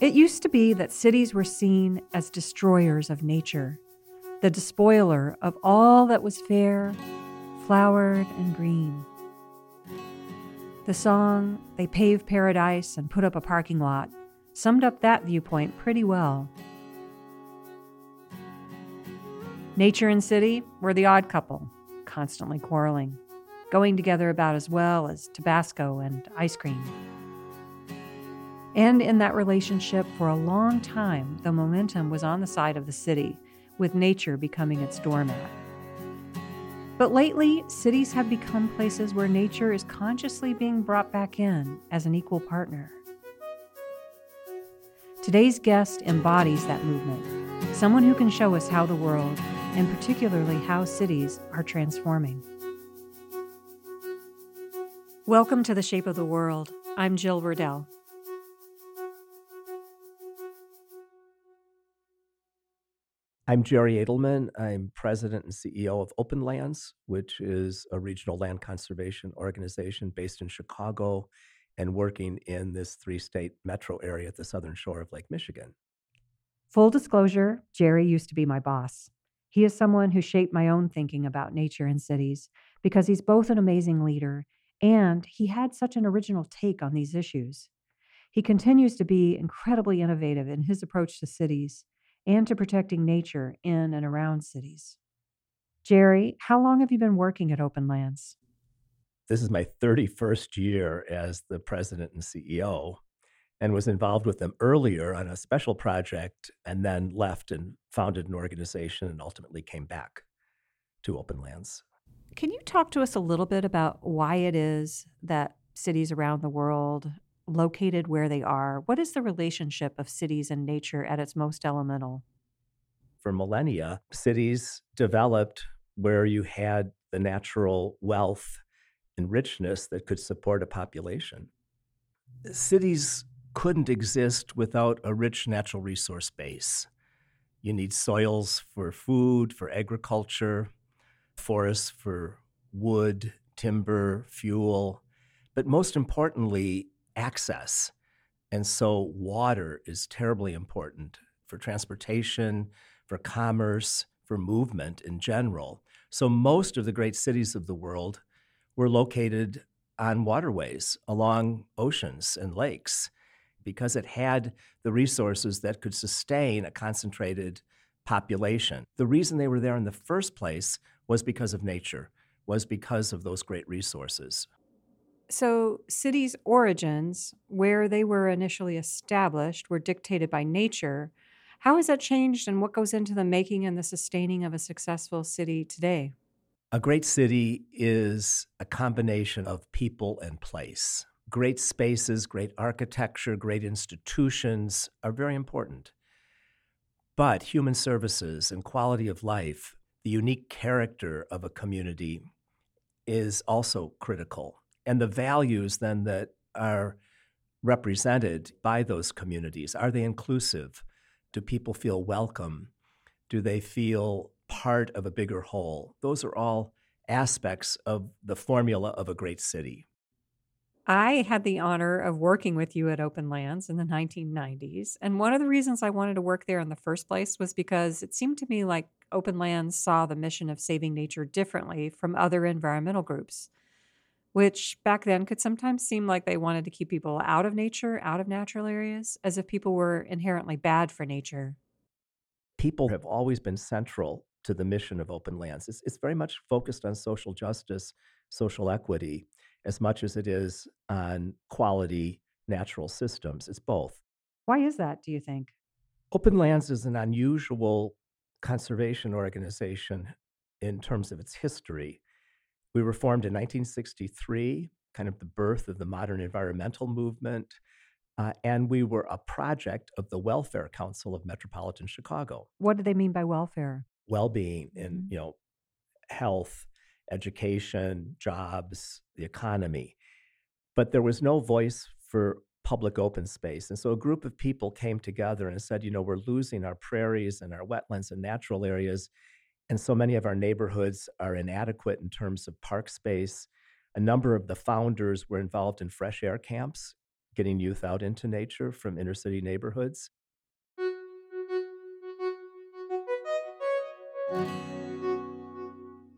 It used to be that cities were seen as destroyers of nature, the despoiler of all that was fair, flowered, and green. The song, They Pave Paradise and Put Up a Parking Lot, summed up that viewpoint pretty well. Nature and city were the odd couple, constantly quarreling, going together about as well as Tabasco and ice cream. And in that relationship, for a long time, the momentum was on the side of the city, with nature becoming its doormat. But lately, cities have become places where nature is consciously being brought back in as an equal partner. Today's guest embodies that movement, someone who can show us how the world, and particularly how cities, are transforming. Welcome to The Shape of the World. I'm Jill Riddell. I'm Jerry Adelmann. I'm president and CEO of Openlands, which is a regional land conservation organization based in Chicago and working in this three state metro area at the southern shore of Lake Michigan. Full disclosure Jerry used to be my boss. He is someone who shaped my own thinking about nature and cities because he's both an amazing leader and he had such an original take on these issues. He continues to be incredibly innovative in his approach to cities and to protecting nature in and around cities. Jerry, how long have you been working at Openlands? This is my 31st year as the president and CEO and was involved with them earlier on a special project and then left and founded an organization and ultimately came back to Openlands. Can you talk to us a little bit about why it is that cities around the world located where they are, what is the relationship of cities and nature at its most elemental? For millennia, cities developed where you had the natural wealth and richness that could support a population. Cities couldn't exist without a rich natural resource base. You need soils for food, for agriculture, forests for wood, timber, fuel, but most importantly, access. And so, water is terribly important for transportation, for commerce, for movement in general. So, most of the great cities of the world were located on waterways along oceans and lakes because it had the resources that could sustain a concentrated population. The reason they were there in the first place was because of nature, was because of those great resources. So, cities' origins, where they were initially established, were dictated by nature. How has that changed, and what goes into the making and the sustaining of a successful city today? A great city is a combination of people and place. Great spaces, great architecture, great institutions are very important. But human services and quality of life, the unique character of a community, is also critical and the values then that are represented by those communities are they inclusive? Do people feel welcome? Do they feel part of a bigger whole? Those are all aspects of the formula of a great city. I had the honor of working with you at Openlands in the 1990s. And one of the reasons I wanted to work there in the first place was because it seemed to me like Openlands saw the mission of saving nature differently from other environmental groups which back then could sometimes seem like they wanted to keep people out of nature, out of natural areas, as if people were inherently bad for nature. People have always been central to the mission of Openlands. It's, it's very much focused on social justice, social equity, as much as it is on quality natural systems. It's both. Why is that, do you think? Openlands is an unusual conservation organization in terms of its history. We were formed in 1963, kind of the birth of the modern environmental movement. Uh, and we were a project of the Welfare Council of Metropolitan Chicago. What do they mean by welfare? Well-being and mm-hmm. you know, health, education, jobs, the economy. But there was no voice for public open space. And so a group of people came together and said, you know, we're losing our prairies and our wetlands and natural areas and so many of our neighborhoods are inadequate in terms of park space. A number of the founders were involved in fresh air camps getting youth out into nature from inner city neighborhoods.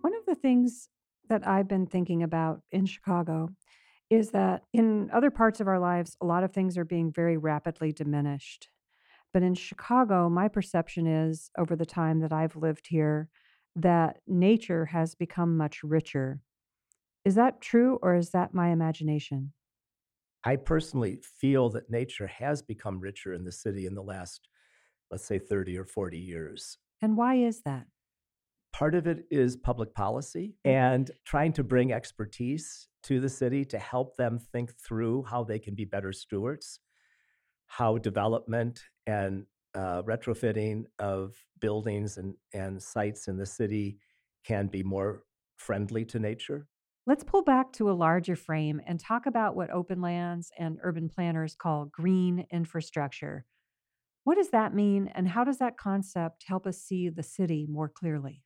One of the things that I've been thinking about in Chicago is that in other parts of our lives, a lot of things are being very rapidly diminished. But in Chicago, my perception is over the time that I've lived here that nature has become much richer. Is that true or is that my imagination? I personally feel that nature has become richer in the city in the last, let's say, 30 or 40 years. And why is that? Part of it is public policy mm. and trying to bring expertise to the city to help them think through how they can be better stewards, how development and uh, retrofitting of buildings and, and sites in the city can be more friendly to nature. Let's pull back to a larger frame and talk about what Openlands and urban planners call green infrastructure. What does that mean, and how does that concept help us see the city more clearly?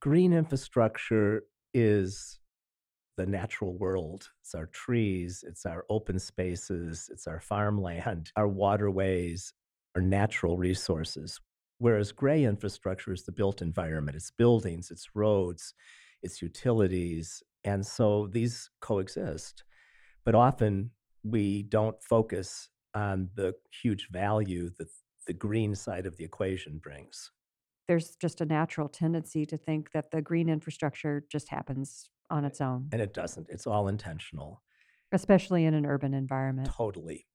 Green infrastructure is the natural world. It's our trees, it's our open spaces, it's our farmland, our waterways, our natural resources. Whereas gray infrastructure is the built environment, it's buildings, it's roads, it's utilities. And so these coexist. But often we don't focus on the huge value that the green side of the equation brings. There's just a natural tendency to think that the green infrastructure just happens on its own, And it doesn't, it's all intentional. especially in an urban environment. Totally.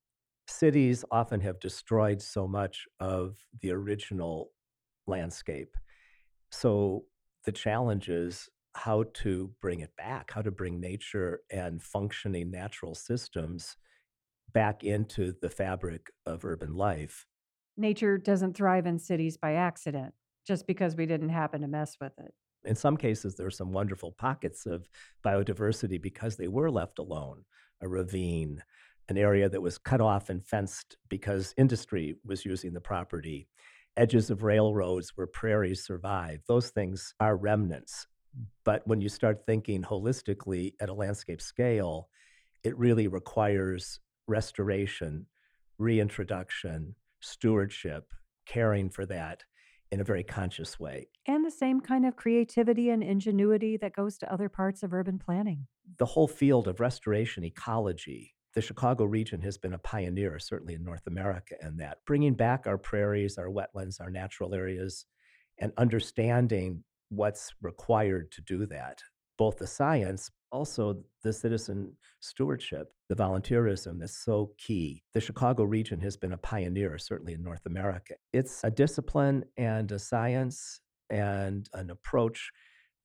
Cities often have destroyed so much of the original landscape. So the challenge is how to bring it back, how to bring nature and functioning natural systems back into the fabric of urban life. Nature doesn't thrive in cities by accident, just because we didn't happen to mess with it. In some cases, there are some wonderful pockets of biodiversity because they were left alone. A ravine, an area that was cut off and fenced because industry was using the property, edges of railroads where prairies survive. Those things are remnants. But when you start thinking holistically at a landscape scale, it really requires restoration, reintroduction, stewardship, caring for that in a very conscious way. And the same kind of creativity and ingenuity that goes to other parts of urban planning. The whole field of restoration ecology, the Chicago region has been a pioneer, certainly in North America, in that, bringing back our prairies, our wetlands, our natural areas, and understanding what's required to do that. Both the science, also the citizen stewardship, the volunteerism that's so key. The Chicago region has been a pioneer, certainly in North America. It's a discipline and a science and an approach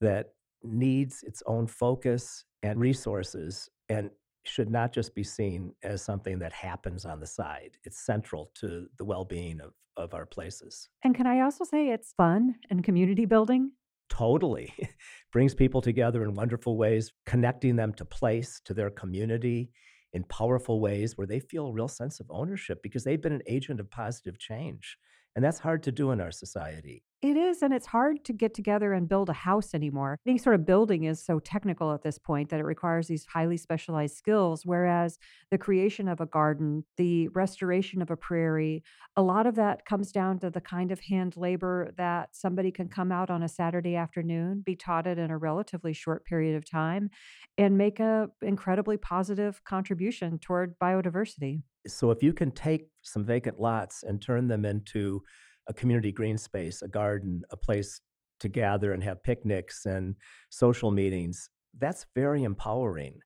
that needs its own focus and resources and should not just be seen as something that happens on the side. It's central to the well being of, of our places. And can I also say it's fun and community building? Totally. Brings people together in wonderful ways, connecting them to place, to their community in powerful ways where they feel a real sense of ownership because they've been an agent of positive change. And that's hard to do in our society. It is, and it's hard to get together and build a house anymore. Any sort of building is so technical at this point that it requires these highly specialized skills. Whereas the creation of a garden, the restoration of a prairie, a lot of that comes down to the kind of hand labor that somebody can come out on a Saturday afternoon, be taught it in a relatively short period of time, and make a incredibly positive contribution toward biodiversity. So if you can take some vacant lots and turn them into a community green space, a garden, a place to gather and have picnics and social meetings, that's very empowering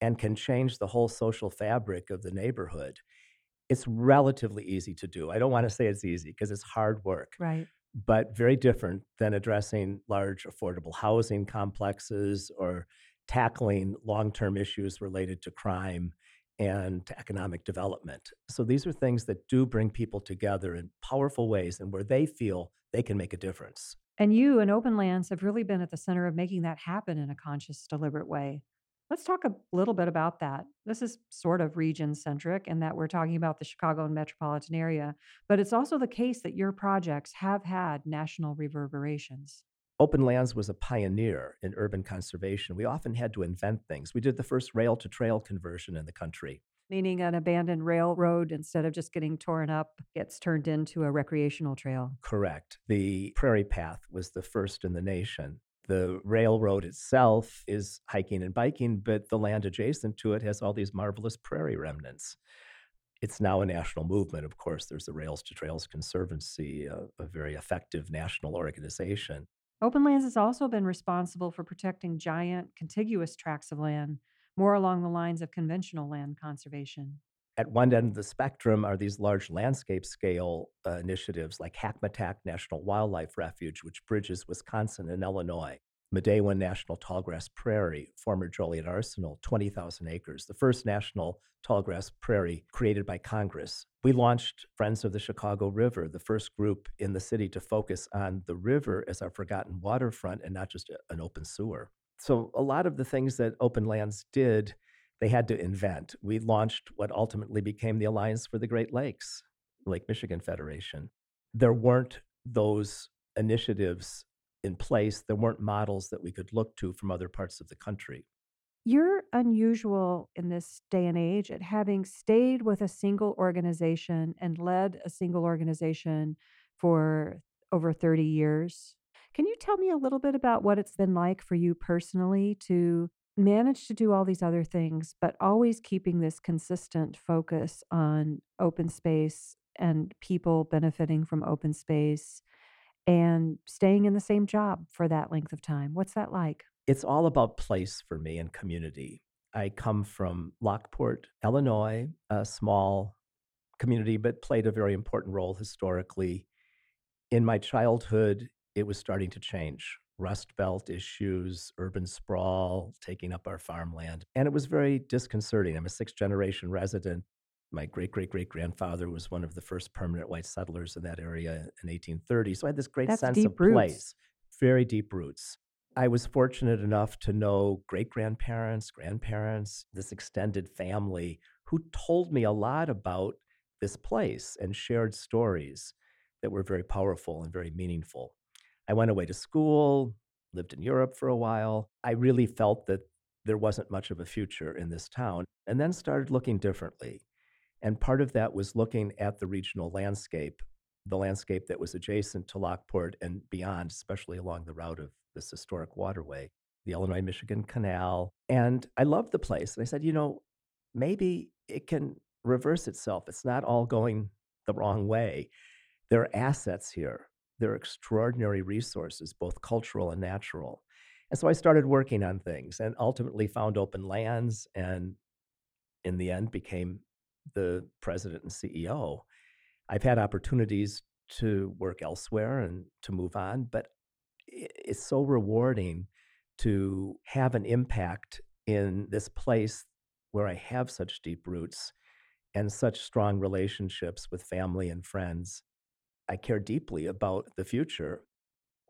and can change the whole social fabric of the neighborhood. It's relatively easy to do. I don't want to say it's easy because it's hard work, Right. but very different than addressing large affordable housing complexes or tackling long term issues related to crime and to economic development. So these are things that do bring people together in powerful ways and where they feel they can make a difference. And you and Openlands have really been at the center of making that happen in a conscious, deliberate way. Let's talk a little bit about that. This is sort of region centric in that we're talking about the Chicago and metropolitan area, but it's also the case that your projects have had national reverberations. Openlands was a pioneer in urban conservation. We often had to invent things. We did the first rail to trail conversion in the country. Meaning an abandoned railroad, instead of just getting torn up, gets turned into a recreational trail. Correct. The Prairie Path was the first in the nation. The railroad itself is hiking and biking, but the land adjacent to it has all these marvelous prairie remnants. It's now a national movement, of course. There's the Rails to Trails Conservancy, a, a very effective national organization. Openlands has also been responsible for protecting giant contiguous tracts of land, more along the lines of conventional land conservation. At one end of the spectrum are these large landscape scale uh, initiatives like Hackmatack National Wildlife Refuge, which bridges Wisconsin and Illinois. Midewin National Tallgrass Prairie, former Joliet Arsenal, 20,000 acres, the first national tallgrass prairie created by Congress. We launched Friends of the Chicago River, the first group in the city to focus on the river as our forgotten waterfront and not just an open sewer. So, a lot of the things that Openlands did, they had to invent. We launched what ultimately became the Alliance for the Great Lakes, Lake Michigan Federation. There weren't those initiatives in place, there weren't models that we could look to from other parts of the country. You're unusual in this day and age at having stayed with a single organization and led a single organization for over 30 years. Can you tell me a little bit about what it's been like for you personally to manage to do all these other things, but always keeping this consistent focus on open space and people benefiting from open space and staying in the same job for that length of time. What's that like? It's all about place for me and community. I come from Lockport, Illinois, a small community, but played a very important role historically. In my childhood, it was starting to change. Rust Belt issues, urban sprawl, taking up our farmland. And it was very disconcerting. I'm a sixth generation resident my great great great grandfather was one of the first permanent white settlers in that area in 1830. So I had this great That's sense of roots. place, very deep roots. I was fortunate enough to know great grandparents, grandparents, this extended family who told me a lot about this place and shared stories that were very powerful and very meaningful. I went away to school, lived in Europe for a while. I really felt that there wasn't much of a future in this town, and then started looking differently. And part of that was looking at the regional landscape, the landscape that was adjacent to Lockport and beyond, especially along the route of this historic waterway, the Illinois Michigan Canal. And I loved the place. And I said, you know, maybe it can reverse itself. It's not all going the wrong way. There are assets here, there are extraordinary resources, both cultural and natural. And so I started working on things and ultimately found Openlands and in the end became the president and CEO. I've had opportunities to work elsewhere and to move on, but it's so rewarding to have an impact in this place where I have such deep roots and such strong relationships with family and friends. I care deeply about the future.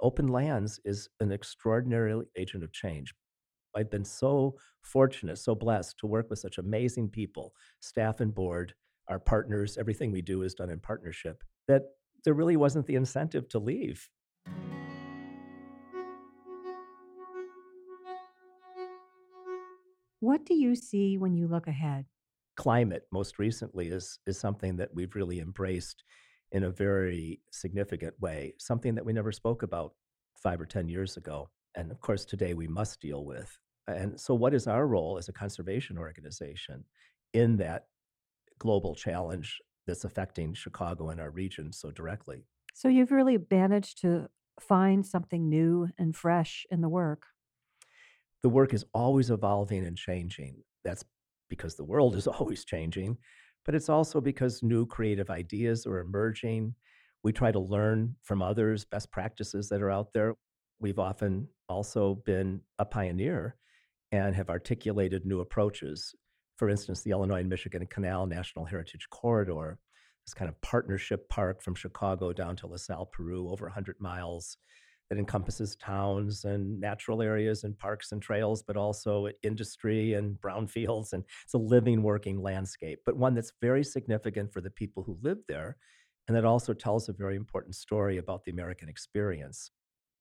Openlands is an extraordinary agent of change. I've been so fortunate, so blessed to work with such amazing people, staff and board, our partners. Everything we do is done in partnership. That there really wasn't the incentive to leave. What do you see when you look ahead? Climate, most recently, is, is something that we've really embraced in a very significant way, something that we never spoke about five or 10 years ago and of course today we must deal with. And so, what is our role as a conservation organization in that global challenge that's affecting Chicago and our region so directly? So, you've really managed to find something new and fresh in the work. The work is always evolving and changing. That's because the world is always changing, but it's also because new creative ideas are emerging. We try to learn from others, best practices that are out there. We've often also been a pioneer and have articulated new approaches. For instance, the Illinois and Michigan Canal National Heritage Corridor, this kind of partnership park from Chicago down to LaSalle, Peru, over 100 miles that encompasses towns and natural areas and parks and trails, but also industry and brownfields. And it's a living, working landscape, but one that's very significant for the people who live there. And that also tells a very important story about the American experience.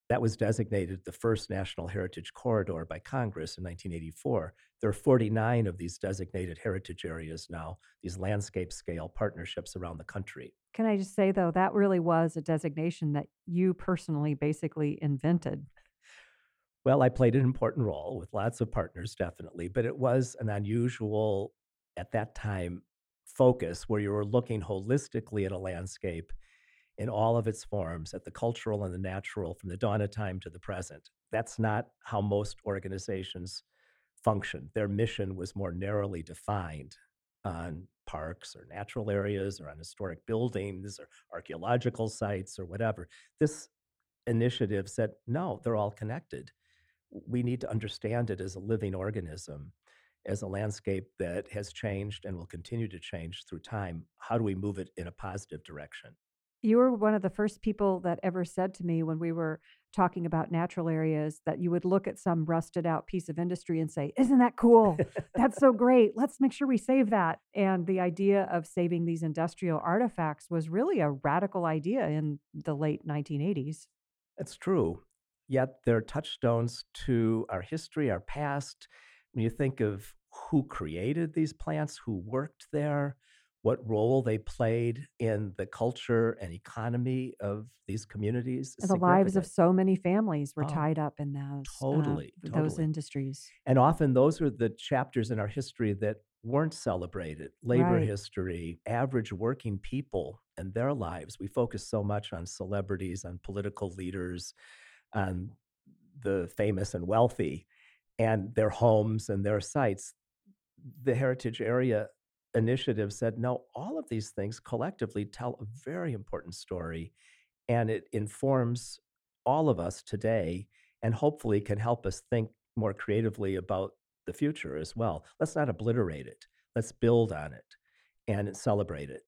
That was designated the first National Heritage Corridor by Congress in 1984. There are 49 of these designated heritage areas now, these landscape scale partnerships around the country. Can I just say, though, that really was a designation that you personally basically invented? Well, I played an important role with lots of partners, definitely, but it was an unusual, at that time, focus where you were looking holistically at a landscape in all of its forms, at the cultural and the natural, from the dawn of time to the present. That's not how most organizations function. Their mission was more narrowly defined on parks or natural areas or on historic buildings or archaeological sites or whatever. This initiative said, no, they're all connected. We need to understand it as a living organism, as a landscape that has changed and will continue to change through time. How do we move it in a positive direction? You were one of the first people that ever said to me when we were talking about natural areas that you would look at some rusted out piece of industry and say, Isn't that cool? That's so great. Let's make sure we save that. And the idea of saving these industrial artifacts was really a radical idea in the late 1980s. It's true. Yet they're touchstones to our history, our past. When you think of who created these plants, who worked there, what role they played in the culture and economy of these communities. The lives of so many families were Oh, tied up in those uh, totally, those industries. And often those are the chapters in our history that weren't celebrated labor Right. history, average working people and their lives. We focus so much on celebrities, on political leaders, on the famous and wealthy, and their homes and their sites. The Heritage Area Initiative said, no, all of these things collectively tell a very important story, and it informs all of us today and hopefully can help us think more creatively about the future as well. Let's not obliterate it. Let's build on it and celebrate it.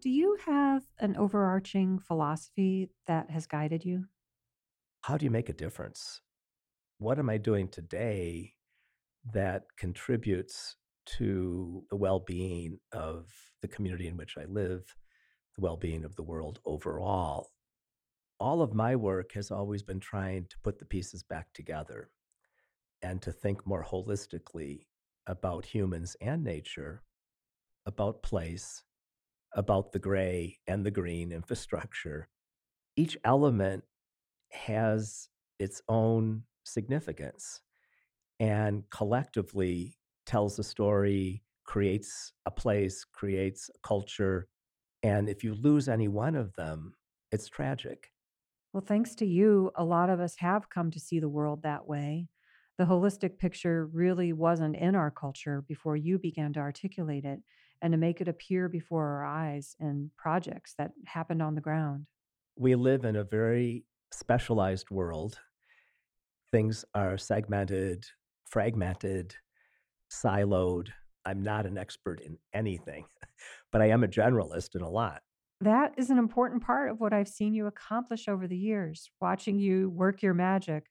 Do you have an overarching philosophy that has guided you? How do you make a difference? What am I doing today that contributes to the well being of the community in which I live, the well being of the world overall? All of my work has always been trying to put the pieces back together and to think more holistically about humans and nature, about place, about the gray and the green infrastructure. Each element has its own significance and collectively tells a story, creates a place, creates a culture. And if you lose any one of them, it's tragic. Well, thanks to you, a lot of us have come to see the world that way. The holistic picture really wasn't in our culture before you began to articulate it and to make it appear before our eyes in projects that happened on the ground. We live in a very specialized world. Things are segmented, fragmented, siloed. I'm not an expert in anything, but I am a generalist in a lot. That is an important part of what I've seen you accomplish over the years, watching you work your magic.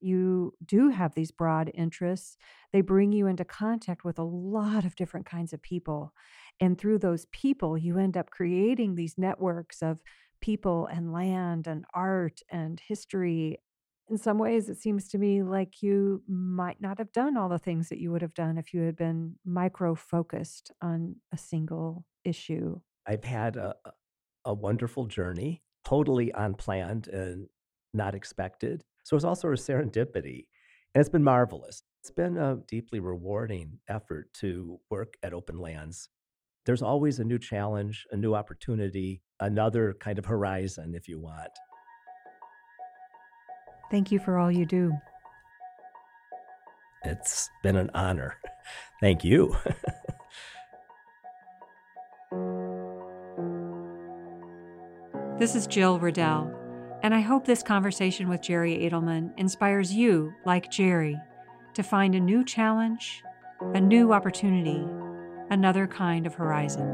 You do have these broad interests. They bring you into contact with a lot of different kinds of people. And through those people, you end up creating these networks of people and land and art and history. In some ways, it seems to me like you might not have done all the things that you would have done if you had been micro focused on a single issue. I've had a, a wonderful journey, totally unplanned and not expected. So it's also a serendipity, and it's been marvelous. It's been a deeply rewarding effort to work at Openlands. There's always a new challenge, a new opportunity, another kind of horizon, if you want. Thank you for all you do. It's been an honor. Thank you. This is Jill Riddell, and I hope this conversation with Jerry Adelmann inspires you, like Jerry, to find a new challenge, a new opportunity, another kind of horizon.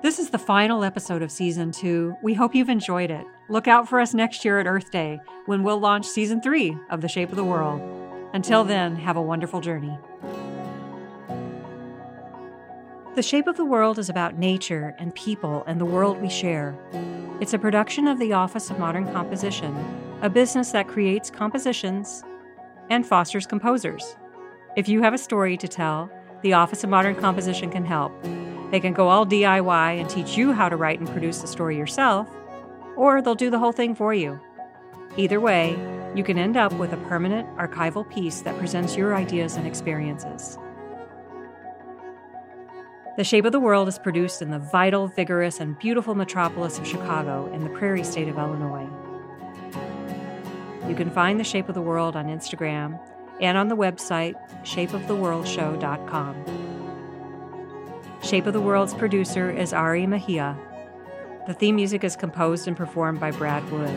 This is the final episode of season two. We hope you've enjoyed it. Look out for us next year at Earth Day when we'll launch season three of The Shape of the World. Until then, have a wonderful journey. The Shape of the World is about nature and people and the world we share. It's a production of the Office of Modern Composition, a business that creates compositions and fosters composers. If you have a story to tell, the Office of Modern Composition can help. They can go all DIY and teach you how to write and produce the story yourself, or they'll do the whole thing for you. Either way, you can end up with a permanent archival piece that presents your ideas and experiences. The Shape of the World is produced in the vital, vigorous, and beautiful metropolis of Chicago in the prairie state of Illinois. You can find The Shape of the World on Instagram and on the website shapeoftheworldshow.com. Shape of the World's producer is Ari Mejia. The theme music is composed and performed by Brad Wood.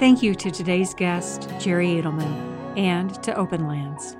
Thank you to today's guest, Jerry Adelmann, and to Openlands.